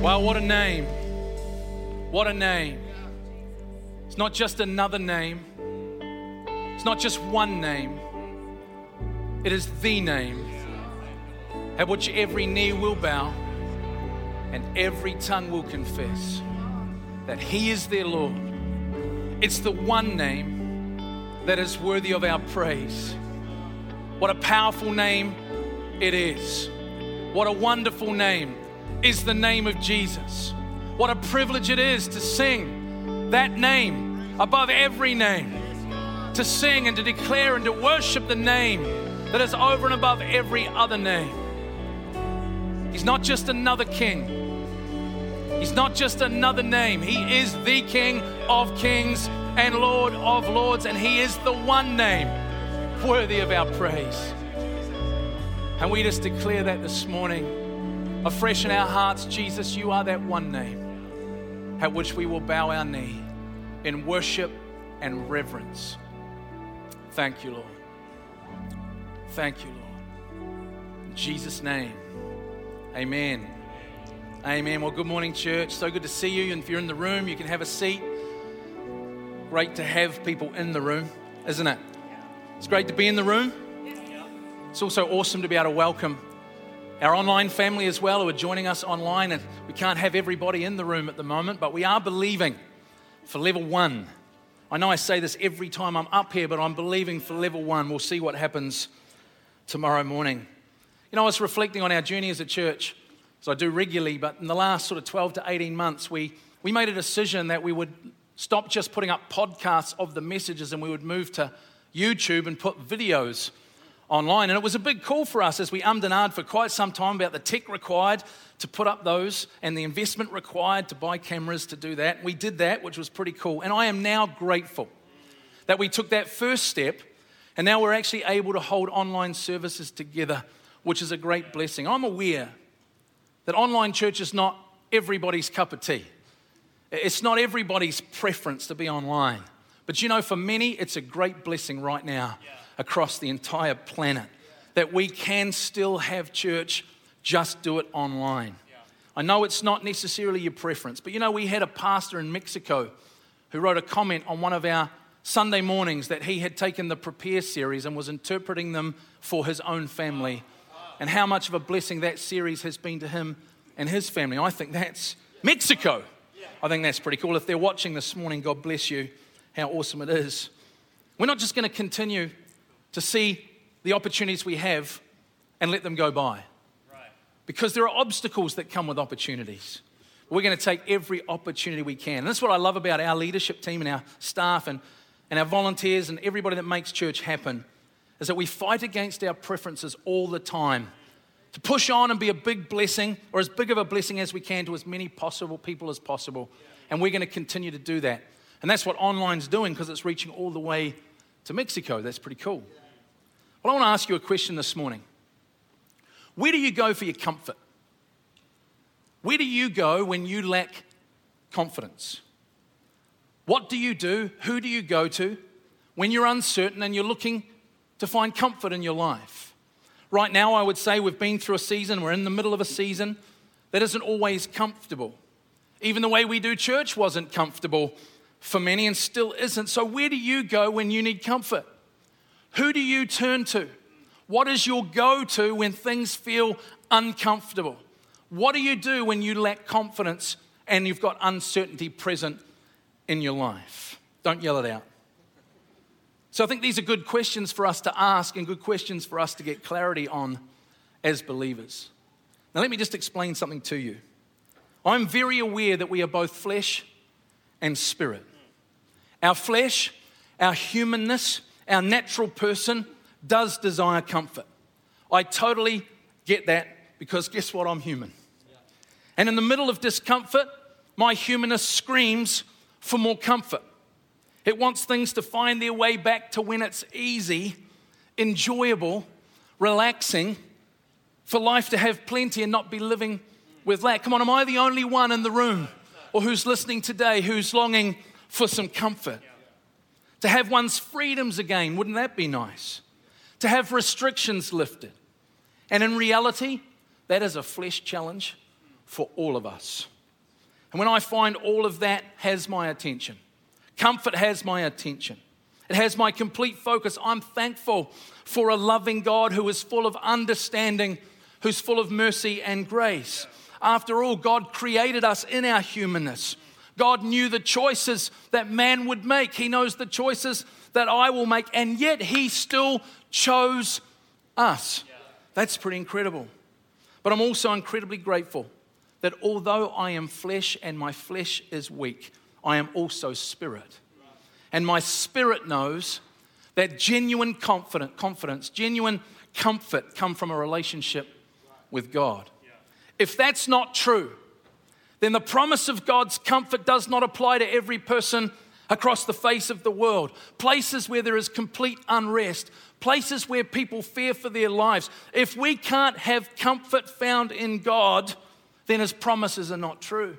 Wow, what a name. What a name. It's not just another name, it's not just one name, it is the name at which every knee will bow and every tongue will confess that He is their Lord. It's the one name that is worthy of our praise. What a powerful name it is. What a wonderful name is the name of Jesus. What a privilege it is to sing that name above every name, to sing and to declare and to worship the name that is over and above every other name. He's not just another king. He's not just another name. He is the King of kings and Lord of lords, and He is the one name worthy of our praise. And we just declare that this morning, afresh in our hearts Jesus, you are that one name at which we will bow our knee in worship and reverence. Thank you, Lord. Thank you, Lord. In Jesus' name, amen. Amen. Well, good morning, church. So good to see you. And if you're in the room, you can have a seat. Great to have people in the room, isn't it? It's great to be in the room. It's also awesome to be able to welcome our online family as well who are joining us online. And we can't have everybody in the room at the moment, but we are believing for level one. I know I say this every time I'm up here, but I'm believing for level one. We'll see what happens tomorrow morning. You know, I was reflecting on our journey as a church, as I do regularly, but in the last sort of 12 to 18 months, we, we made a decision that we would stop just putting up podcasts of the messages and we would move to YouTube and put videos online. And it was a big call for us as we ummed and ahed for quite some time about the tech required to put up those and the investment required to buy cameras to do that. We did that, which was pretty cool. And I am now grateful that we took that first step and now we're actually able to hold online services together, which is a great blessing. I'm aware that online church is not everybody's cup of tea. It's not everybody's preference to be online. But you know, for many, it's a great blessing right now across the entire planet that we can still have church, just do it online. I know it's not necessarily your preference, but you know, we had a pastor in Mexico who wrote a comment on one of our Sunday mornings that he had taken the Prepare series and was interpreting them for his own family, and how much of a blessing that series has been to him and his family. I think that's Mexico. I think that's pretty cool. If they're watching this morning, God bless you. How awesome it is. We're not just going to continue to see the opportunities we have and let them go by. Because there are obstacles that come with opportunities. We're going to take every opportunity we can. And that's what I love about our leadership team and our staff and, and our volunteers and everybody that makes church happen is that we fight against our preferences all the time to push on and be a big blessing or as big of a blessing as we can to as many possible people as possible. And we're going to continue to do that. And that's what online's doing because it's reaching all the way to Mexico. That's pretty cool. Well, I want to ask you a question this morning. Where do you go for your comfort? Where do you go when you lack confidence? What do you do? Who do you go to when you're uncertain and you're looking to find comfort in your life? Right now, I would say we've been through a season, we're in the middle of a season that isn't always comfortable. Even the way we do church wasn't comfortable for many and still isn't. So, where do you go when you need comfort? Who do you turn to? What is your go to when things feel uncomfortable? What do you do when you lack confidence and you've got uncertainty present in your life? Don't yell it out. So I think these are good questions for us to ask and good questions for us to get clarity on as believers. Now, let me just explain something to you. I'm very aware that we are both flesh and spirit. Our flesh, our humanness, our natural person does desire comfort. I totally get that because guess what? I'm human. And in the middle of discomfort, my humanness screams for more comfort. It wants things to find their way back to when it's easy, enjoyable, relaxing, for life to have plenty and not be living with lack. Come on, am I the only one in the room or who's listening today who's longing for some comfort? To have one's freedoms again, wouldn't that be nice? To have restrictions lifted. And in reality, that is a flesh challenge for all of us. And when I find all of that has my attention, comfort has my attention, it has my complete focus. I'm thankful for a loving God who is full of understanding, who's full of mercy and grace. After all, God created us in our humanness. God knew the choices that man would make. He knows the choices that I will make, and yet He still chose us. That's pretty incredible. But I'm also incredibly grateful that although I am flesh and my flesh is weak, I am also spirit. And my spirit knows that genuine confident, confidence, genuine comfort come from a relationship with God. If that's not true, then the promise of God's comfort does not apply to every person across the face of the world. Places where there is complete unrest, places where people fear for their lives. If we can't have comfort found in God, then his promises are not true.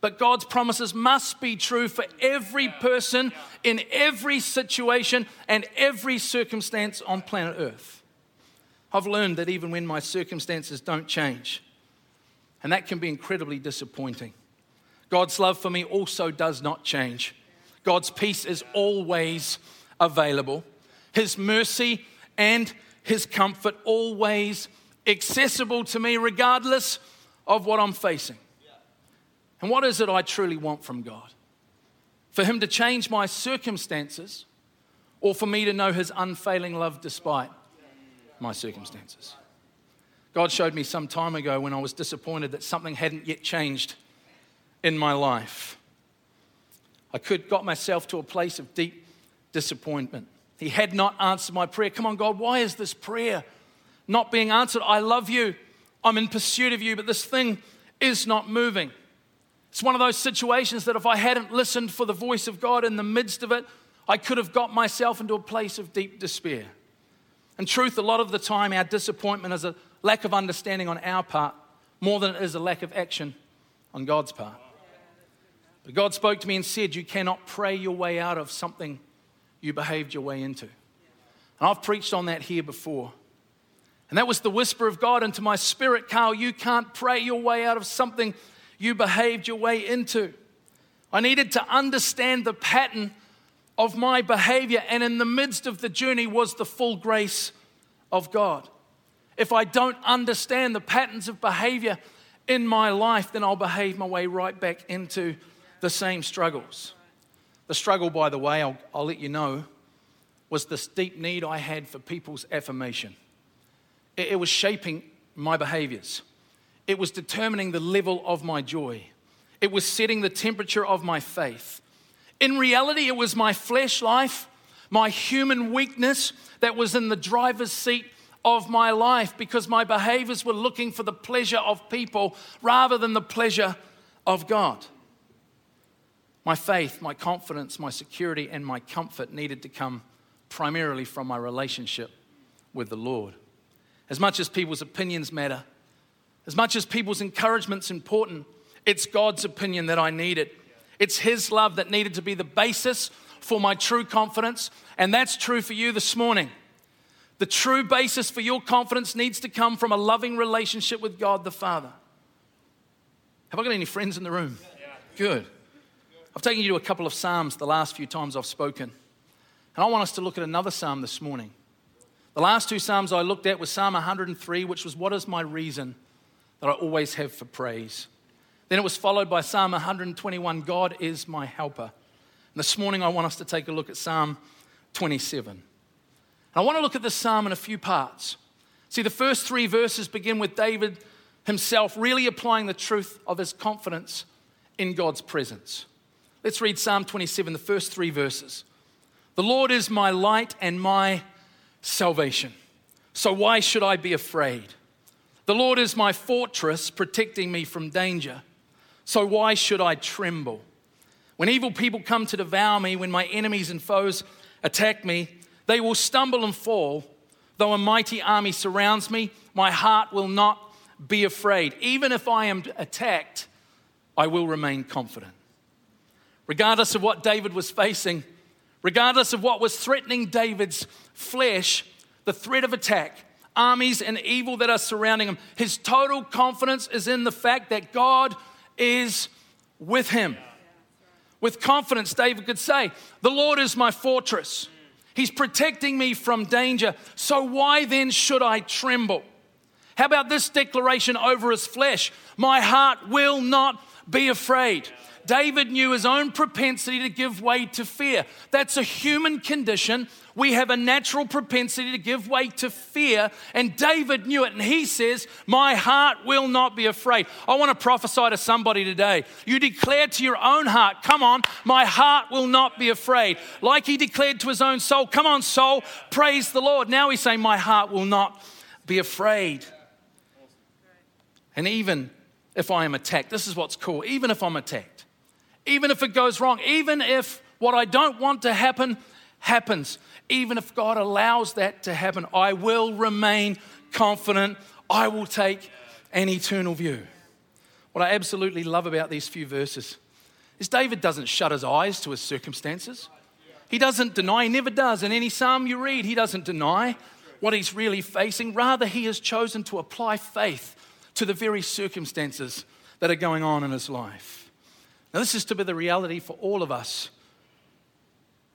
But God's promises must be true for every person in every situation and every circumstance on planet Earth. I've learned that even when my circumstances don't change, and that can be incredibly disappointing, God's love for me also does not change. God's peace is always available, His mercy and His comfort always accessible to me, regardless of what I'm facing. And what is it I truly want from God? For Him to change my circumstances or for me to know His unfailing love despite my circumstances? God showed me some time ago when I was disappointed that something hadn't yet changed in my life. I could got myself to a place of deep disappointment. He had not answered my prayer. Come on, God, why is this prayer not being answered? I love you. I'm in pursuit of you, but this thing is not moving. It's one of those situations that if I hadn't listened for the voice of God in the midst of it, I could have got myself into a place of deep despair. In truth, a lot of the time, our disappointment is a lack of understanding on our part more than it is a lack of action on God's part. But God spoke to me and said, You cannot pray your way out of something you behaved your way into. And I've preached on that here before. And that was the whisper of God into my spirit Carl, you can't pray your way out of something you behaved your way into. I needed to understand the pattern of my behavior, and in the midst of the journey was the full grace of God. If I don't understand the patterns of behavior in my life, then I'll behave my way right back into the same struggles. The struggle, by the way, I'll, I'll let you know, was this deep need I had for people's affirmation. It, it was shaping my behaviors, it was determining the level of my joy, it was setting the temperature of my faith. In reality, it was my flesh life, my human weakness that was in the driver's seat of my life because my behaviors were looking for the pleasure of people rather than the pleasure of God. My faith, my confidence, my security, and my comfort needed to come primarily from my relationship with the Lord. As much as people's opinions matter, as much as people's encouragement's important, it's God's opinion that I needed. It's His love that needed to be the basis for my true confidence, and that's true for you this morning. The true basis for your confidence needs to come from a loving relationship with God the Father. Have I got any friends in the room? Good. I've taken you to a couple of Psalms the last few times I've spoken. And I want us to look at another Psalm this morning. The last two Psalms I looked at was Psalm 103, which was What is my reason that I always have for praise? Then it was followed by Psalm 121, God is my helper. And this morning I want us to take a look at Psalm 27. I want to look at this psalm in a few parts. See, the first three verses begin with David himself really applying the truth of his confidence in God's presence. Let's read Psalm 27, the first three verses. The Lord is my light and my salvation. So why should I be afraid? The Lord is my fortress, protecting me from danger. So why should I tremble? When evil people come to devour me, when my enemies and foes attack me, they will stumble and fall. Though a mighty army surrounds me, my heart will not be afraid. Even if I am attacked, I will remain confident. Regardless of what David was facing, regardless of what was threatening David's flesh, the threat of attack, armies and evil that are surrounding him. His total confidence is in the fact that God is with him. With confidence, David could say, The Lord is my fortress. He's protecting me from danger. So why then should I tremble? How about this declaration over his flesh? My heart will not be afraid. David knew his own propensity to give way to fear. That's a human condition. We have a natural propensity to give way to fear, and David knew it. And he says, My heart will not be afraid. I want to prophesy to somebody today. You declare to your own heart, Come on, my heart will not be afraid. Like he declared to his own soul, Come on, soul, praise the Lord. Now he's saying, My heart will not be afraid. And even if I am attacked, this is what's cool. Even if I'm attacked, even if it goes wrong, even if what I don't want to happen happens, even if God allows that to happen, I will remain confident. I will take an eternal view. What I absolutely love about these few verses is David doesn't shut his eyes to his circumstances. He doesn't deny, he never does. In any psalm you read, he doesn't deny what he's really facing. Rather, he has chosen to apply faith to the very circumstances that are going on in his life. Now, this is to be the reality for all of us.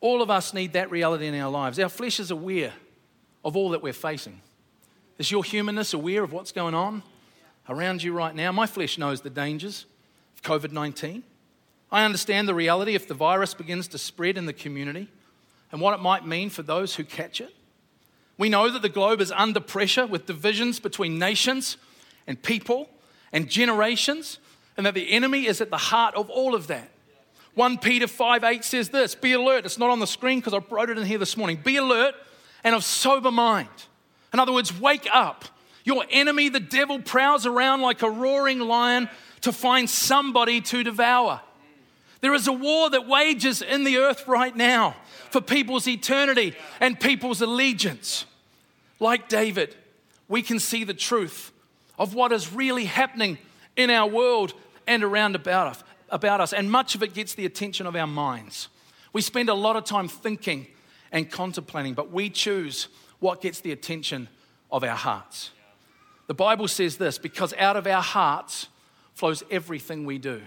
All of us need that reality in our lives. Our flesh is aware of all that we're facing. Is your humanness aware of what's going on around you right now? My flesh knows the dangers of COVID 19. I understand the reality if the virus begins to spread in the community and what it might mean for those who catch it. We know that the globe is under pressure with divisions between nations and people and generations and that the enemy is at the heart of all of that. 1 Peter 5 8 says this Be alert. It's not on the screen because I wrote it in here this morning. Be alert and of sober mind. In other words, wake up. Your enemy, the devil, prowls around like a roaring lion to find somebody to devour. There is a war that wages in the earth right now for people's eternity and people's allegiance. Like David, we can see the truth of what is really happening in our world and around about us, about us. And much of it gets the attention of our minds. We spend a lot of time thinking and contemplating, but we choose what gets the attention of our hearts. The Bible says this because out of our hearts flows everything we do.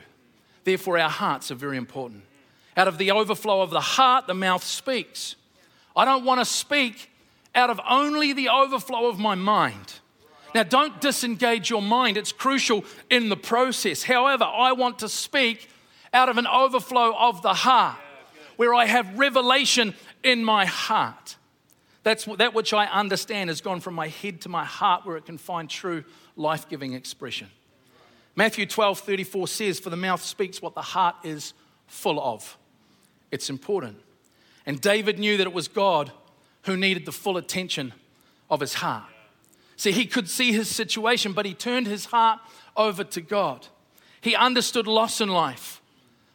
Therefore, our hearts are very important. Out of the overflow of the heart, the mouth speaks. I don't want to speak out of only the overflow of my mind. Now, don't disengage your mind, it's crucial in the process. However, I want to speak out of an overflow of the heart where I have revelation in my heart. That's that which I understand has gone from my head to my heart where it can find true life giving expression. Matthew 12 34 says, For the mouth speaks what the heart is full of. It's important. And David knew that it was God who needed the full attention of his heart. See, he could see his situation, but he turned his heart over to God. He understood loss in life,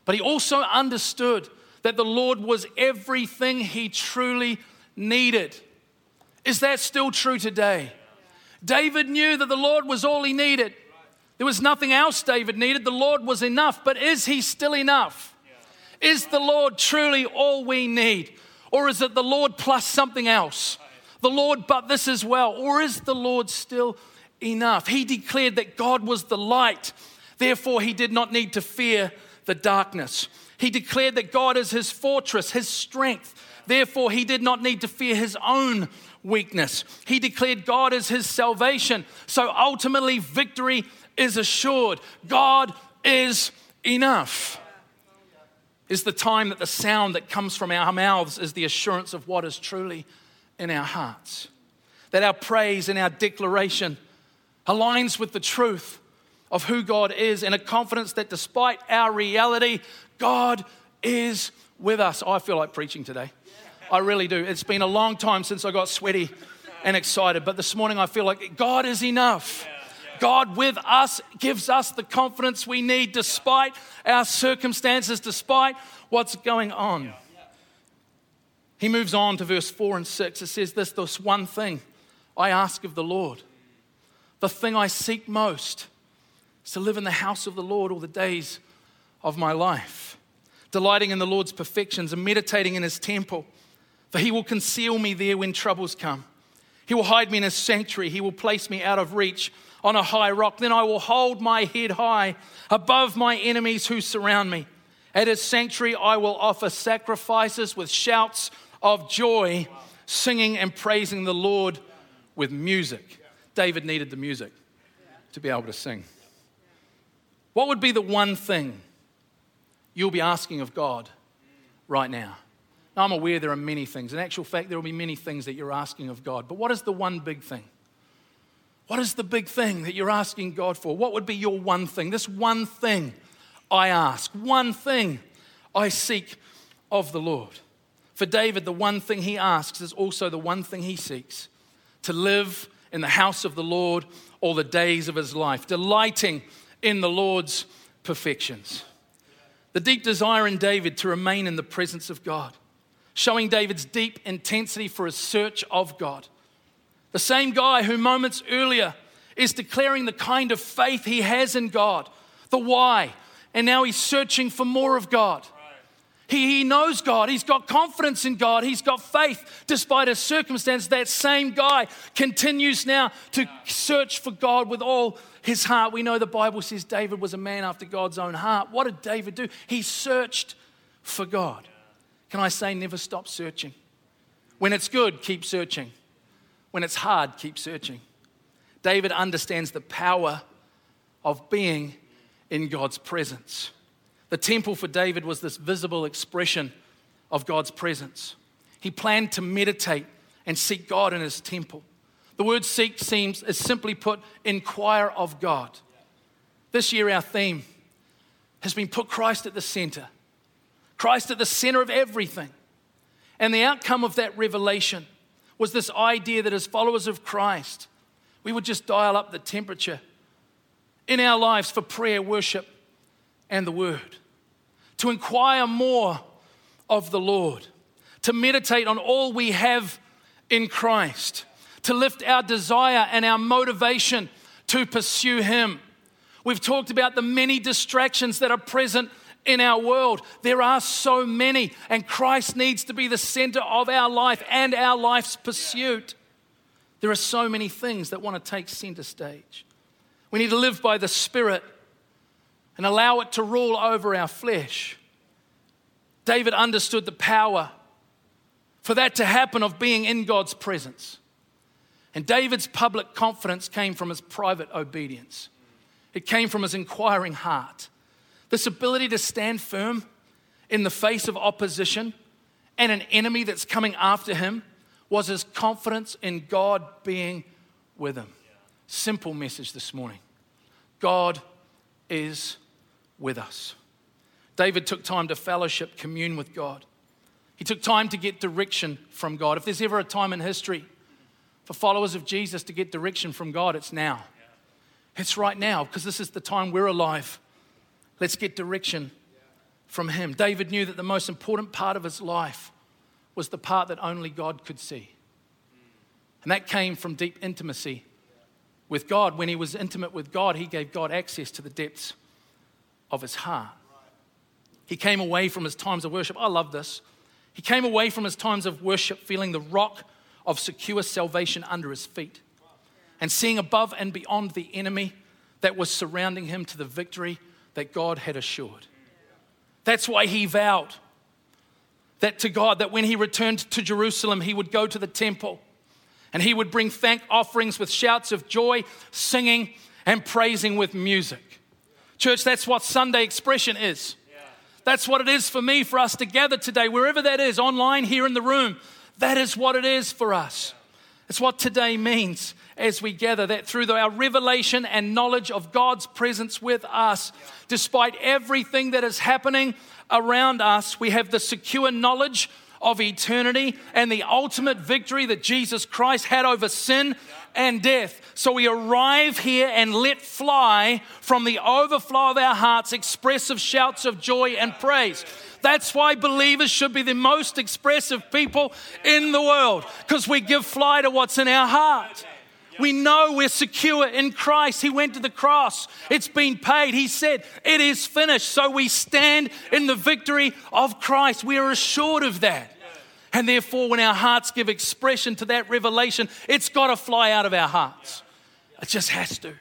but he also understood that the Lord was everything he truly needed. Is that still true today? David knew that the Lord was all he needed. There was nothing else David needed. The Lord was enough, but is he still enough? Is the Lord truly all we need? Or is it the Lord plus something else? The Lord, but this as well? Or is the Lord still enough? He declared that God was the light, therefore, he did not need to fear the darkness. He declared that God is his fortress, his strength, therefore, he did not need to fear his own weakness. He declared God is his salvation, so ultimately, victory is assured. God is enough. Is the time that the sound that comes from our mouths is the assurance of what is truly in our hearts. That our praise and our declaration aligns with the truth of who God is and a confidence that despite our reality, God is with us. I feel like preaching today. I really do. It's been a long time since I got sweaty and excited, but this morning I feel like God is enough. God with us gives us the confidence we need despite our circumstances, despite what's going on. He moves on to verse 4 and 6. It says this this one thing I ask of the Lord, the thing I seek most is to live in the house of the Lord all the days of my life, delighting in the Lord's perfections and meditating in his temple, for he will conceal me there when troubles come. He will hide me in his sanctuary. He will place me out of reach on a high rock. Then I will hold my head high above my enemies who surround me. At his sanctuary, I will offer sacrifices with shouts of joy, singing and praising the Lord with music. David needed the music to be able to sing. What would be the one thing you'll be asking of God right now? now? I'm aware there are many things. In actual fact, there will be many things that you're asking of God. But what is the one big thing? What is the big thing that you're asking God for? What would be your one thing? This one thing I ask, one thing I seek of the Lord. For David, the one thing he asks is also the one thing he seeks to live in the house of the Lord all the days of his life, delighting in the Lord's perfections. The deep desire in David to remain in the presence of God, showing David's deep intensity for his search of God. The same guy who moments earlier is declaring the kind of faith he has in God, the why, and now he's searching for more of God. He, he knows God. He's got confidence in God. He's got faith despite his circumstance. That same guy continues now to search for God with all his heart. We know the Bible says David was a man after God's own heart. What did David do? He searched for God. Can I say, never stop searching? When it's good, keep searching. When it's hard, keep searching. David understands the power of being in God's presence. The temple for David was this visible expression of God's presence. He planned to meditate and seek God in his temple. The word seek seems, is simply put, inquire of God. This year, our theme has been put Christ at the center. Christ at the center of everything. And the outcome of that revelation was this idea that as followers of Christ, we would just dial up the temperature in our lives for prayer, worship, and the Word. To inquire more of the Lord, to meditate on all we have in Christ, to lift our desire and our motivation to pursue Him. We've talked about the many distractions that are present in our world. There are so many, and Christ needs to be the center of our life and our life's pursuit. There are so many things that want to take center stage. We need to live by the Spirit and allow it to rule over our flesh. David understood the power for that to happen of being in God's presence. And David's public confidence came from his private obedience, it came from his inquiring heart. This ability to stand firm in the face of opposition and an enemy that's coming after him was his confidence in God being with him. Simple message this morning God is with us. David took time to fellowship, commune with God. He took time to get direction from God. If there's ever a time in history for followers of Jesus to get direction from God, it's now. It's right now because this is the time we're alive. Let's get direction from Him. David knew that the most important part of his life was the part that only God could see. And that came from deep intimacy with God. When he was intimate with God, he gave God access to the depths of his heart. He came away from his times of worship. I love this. He came away from his times of worship feeling the rock of secure salvation under his feet and seeing above and beyond the enemy that was surrounding him to the victory that God had assured. That's why he vowed that to God that when he returned to Jerusalem, he would go to the temple and he would bring thank offerings with shouts of joy, singing, and praising with music. Church, that's what Sunday expression is. That's what it is for me, for us to gather today, wherever that is, online, here in the room. That is what it is for us. It's what today means as we gather, that through our revelation and knowledge of God's presence with us, despite everything that is happening around us, we have the secure knowledge of eternity and the ultimate victory that Jesus Christ had over sin and death. So we arrive here and let fly from the overflow of our hearts expressive shouts of joy and praise. That's why believers should be the most expressive people in the world because we give fly to what's in our heart. We know we're secure in Christ. He went to the cross, it's been paid. He said, It is finished. So we stand in the victory of Christ. We are assured of that. And therefore, when our hearts give expression to that revelation, it's got to fly out of our hearts. It just has to.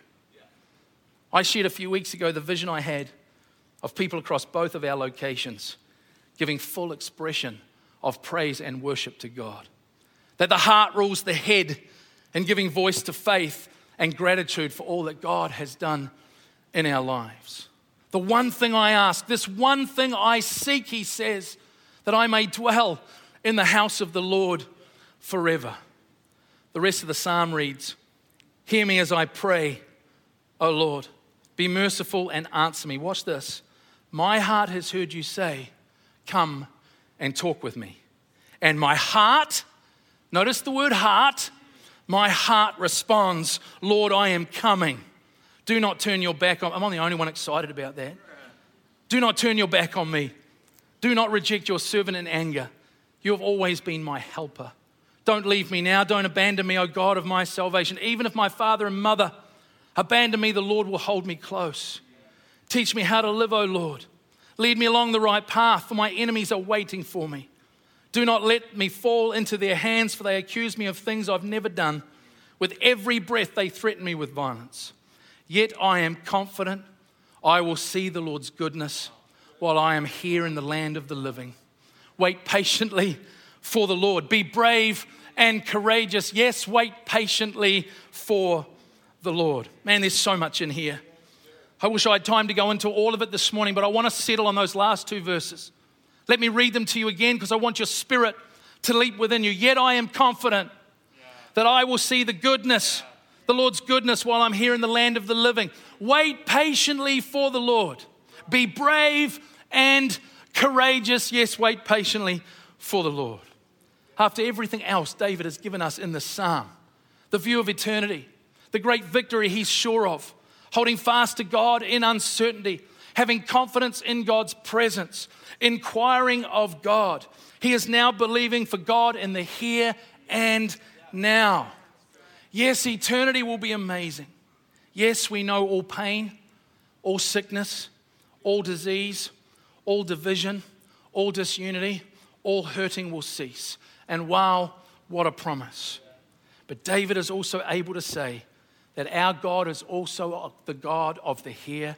I shared a few weeks ago the vision I had of people across both of our locations giving full expression of praise and worship to God. That the heart rules the head and giving voice to faith and gratitude for all that God has done in our lives. The one thing I ask, this one thing I seek, he says, that I may dwell in the house of the Lord forever. The rest of the psalm reads Hear me as I pray, O Lord. Be merciful and answer me. Watch this. My heart has heard you say, Come and talk with me. And my heart, notice the word heart, my heart responds, Lord, I am coming. Do not turn your back on. me. I'm the only one excited about that. Do not turn your back on me. Do not reject your servant in anger. You have always been my helper. Don't leave me now. Don't abandon me, O God of my salvation. Even if my father and mother abandon me, the Lord will hold me close. Teach me how to live, O Lord. Lead me along the right path, for my enemies are waiting for me. Do not let me fall into their hands, for they accuse me of things I've never done. With every breath, they threaten me with violence. Yet I am confident I will see the Lord's goodness while I am here in the land of the living. Wait patiently for the Lord. Be brave and courageous. Yes, wait patiently for the Lord. Man, there's so much in here. I wish I had time to go into all of it this morning, but I want to settle on those last two verses. Let me read them to you again because I want your spirit to leap within you. Yet I am confident that I will see the goodness the Lord's goodness while I'm here in the land of the living. Wait patiently for the Lord. Be brave and courageous. Yes, wait patiently for the Lord. After everything else David has given us in the psalm, the view of eternity, the great victory he's sure of, holding fast to God in uncertainty, having confidence in God's presence, inquiring of God. He is now believing for God in the here and now. Yes, eternity will be amazing. Yes, we know all pain, all sickness, all disease, all division, all disunity, all hurting will cease. And wow, what a promise. But David is also able to say that our God is also the God of the here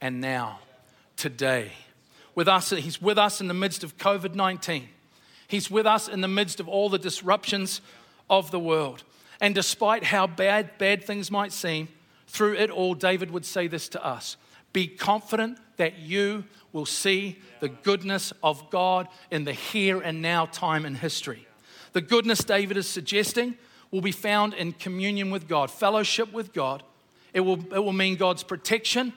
and now, today. With us, he's with us in the midst of COVID 19. He's with us in the midst of all the disruptions of the world. And despite how bad, bad things might seem, through it all, David would say this to us Be confident that you will see the goodness of God in the here and now time in history. The goodness David is suggesting will be found in communion with God, fellowship with God. It will, it will mean God's protection,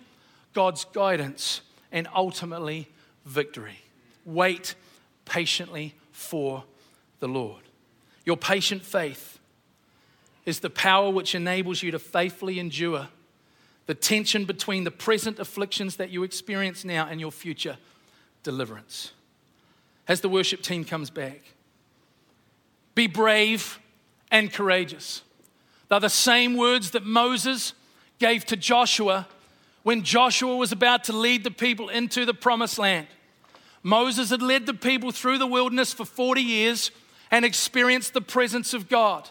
God's guidance, and ultimately victory. Wait patiently for the Lord. Your patient faith is the power which enables you to faithfully endure the tension between the present afflictions that you experience now and your future deliverance. As the worship team comes back, be brave and courageous. They're the same words that Moses gave to Joshua when Joshua was about to lead the people into the promised land. Moses had led the people through the wilderness for 40 years and experienced the presence of God.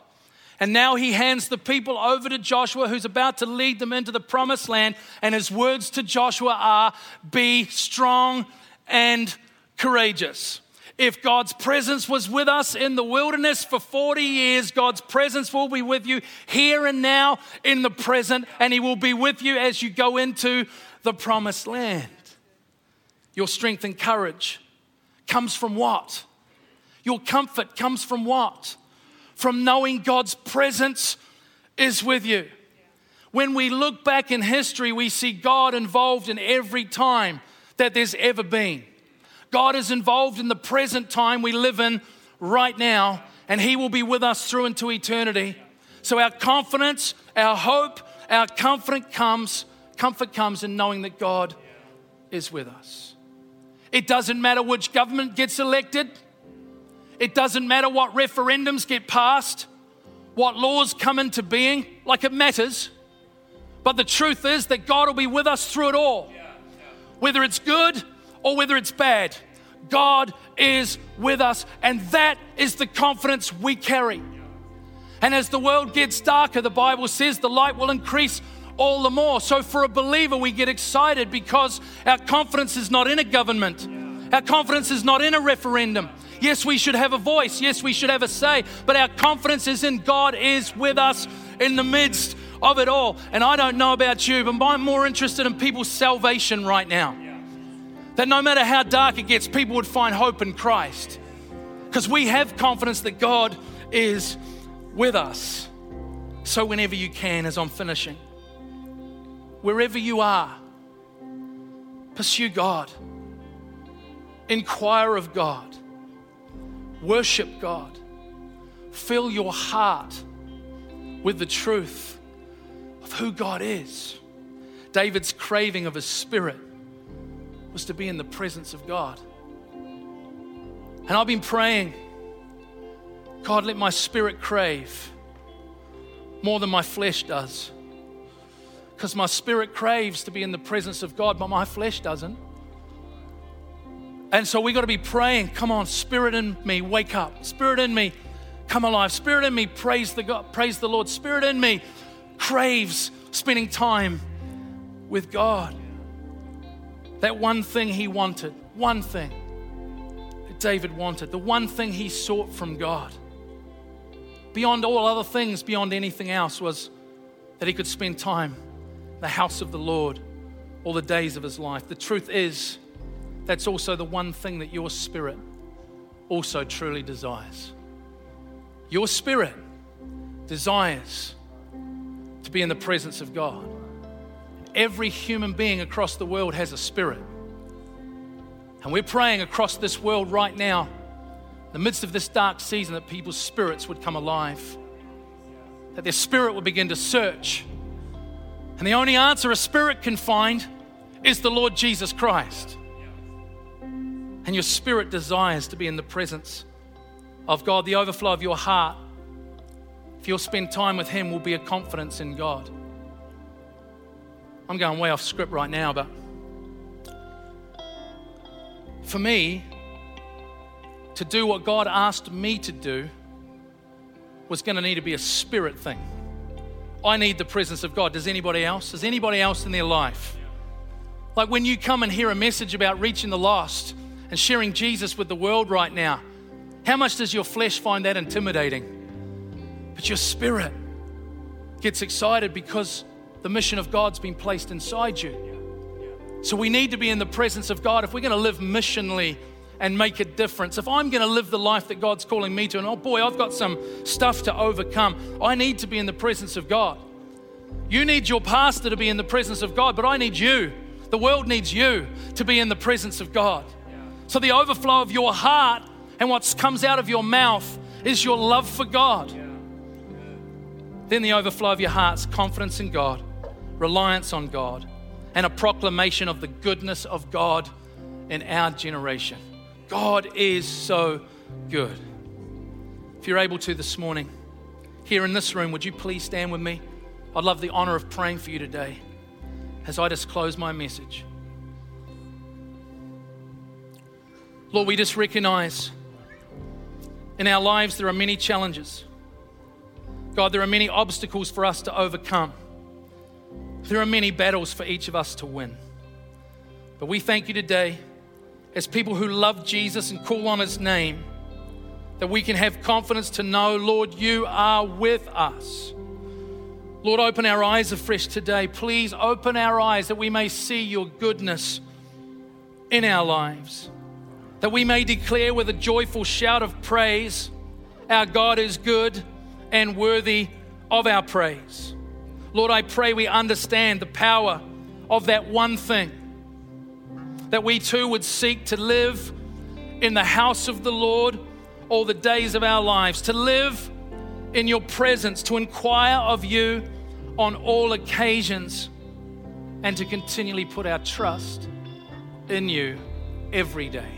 And now he hands the people over to Joshua, who's about to lead them into the promised land. And his words to Joshua are Be strong and courageous. If God's presence was with us in the wilderness for 40 years, God's presence will be with you here and now in the present, and He will be with you as you go into the promised land. Your strength and courage comes from what? Your comfort comes from what? From knowing God's presence is with you. When we look back in history, we see God involved in every time that there's ever been. God is involved in the present time we live in right now, and He will be with us through into eternity. So our confidence, our hope, our comfort comes, comfort comes in knowing that God is with us. It doesn't matter which government gets elected. It doesn't matter what referendums get passed, what laws come into being, like it matters. But the truth is that God will be with us through it all. Whether it's good or whether it's bad, God is with us, and that is the confidence we carry. And as the world gets darker, the Bible says the light will increase all the more. So, for a believer, we get excited because our confidence is not in a government, our confidence is not in a referendum. Yes, we should have a voice. Yes, we should have a say. But our confidence is in God is with us in the midst of it all. And I don't know about you, but I'm more interested in people's salvation right now. That no matter how dark it gets, people would find hope in Christ. Because we have confidence that God is with us. So, whenever you can, as I'm finishing, wherever you are, pursue God, inquire of God, worship God, fill your heart with the truth of who God is. David's craving of his spirit was to be in the presence of God. And I've been praying God, let my spirit crave more than my flesh does. Because my spirit craves to be in the presence of God, but my flesh doesn't. And so we got to be praying, come on, spirit in me, wake up. Spirit in me, come alive. Spirit in me, praise the God, praise the Lord. Spirit in me craves spending time with God. That one thing he wanted, one thing that David wanted, the one thing he sought from God beyond all other things, beyond anything else, was that he could spend time in the house of the Lord all the days of his life. The truth is, that's also the one thing that your spirit also truly desires. Your spirit desires to be in the presence of God. Every human being across the world has a spirit. And we're praying across this world right now in the midst of this dark season, that people's spirits would come alive, that their spirit would begin to search. And the only answer a spirit can find is the Lord Jesus Christ. And your spirit desires to be in the presence of God. The overflow of your heart, if you'll spend time with Him, will be a confidence in God. I'm going way off script right now, but for me, to do what God asked me to do was going to need to be a spirit thing. I need the presence of God. Does anybody else? Does anybody else in their life? Like when you come and hear a message about reaching the lost and sharing Jesus with the world right now, how much does your flesh find that intimidating? But your spirit gets excited because the mission of God's been placed inside you. So we need to be in the presence of God if we're going to live missionally and make a difference, if I'm going to live the life that God's calling me to, and oh boy, I've got some stuff to overcome, I need to be in the presence of God. You need your pastor to be in the presence of God, but I need you. The world needs you to be in the presence of God. So the overflow of your heart and what comes out of your mouth is your love for God. Then the overflow of your heart's confidence in God, reliance on God, and a proclamation of the goodness of God in our generation. God is so good. If you're able to this morning, here in this room, would you please stand with me? I'd love the honor of praying for you today as I just close my message. Lord, we just recognize in our lives there are many challenges. God, there are many obstacles for us to overcome. There are many battles for each of us to win. But we thank you today as people who love Jesus and call on his name, that we can have confidence to know, Lord, you are with us. Lord, open our eyes afresh today. Please open our eyes that we may see your goodness in our lives, that we may declare with a joyful shout of praise, Our God is good and worthy of our praise. Lord, I pray we understand the power of that one thing that we too would seek to live in the house of the Lord all the days of our lives, to live in your presence, to inquire of you on all occasions, and to continually put our trust in you every day.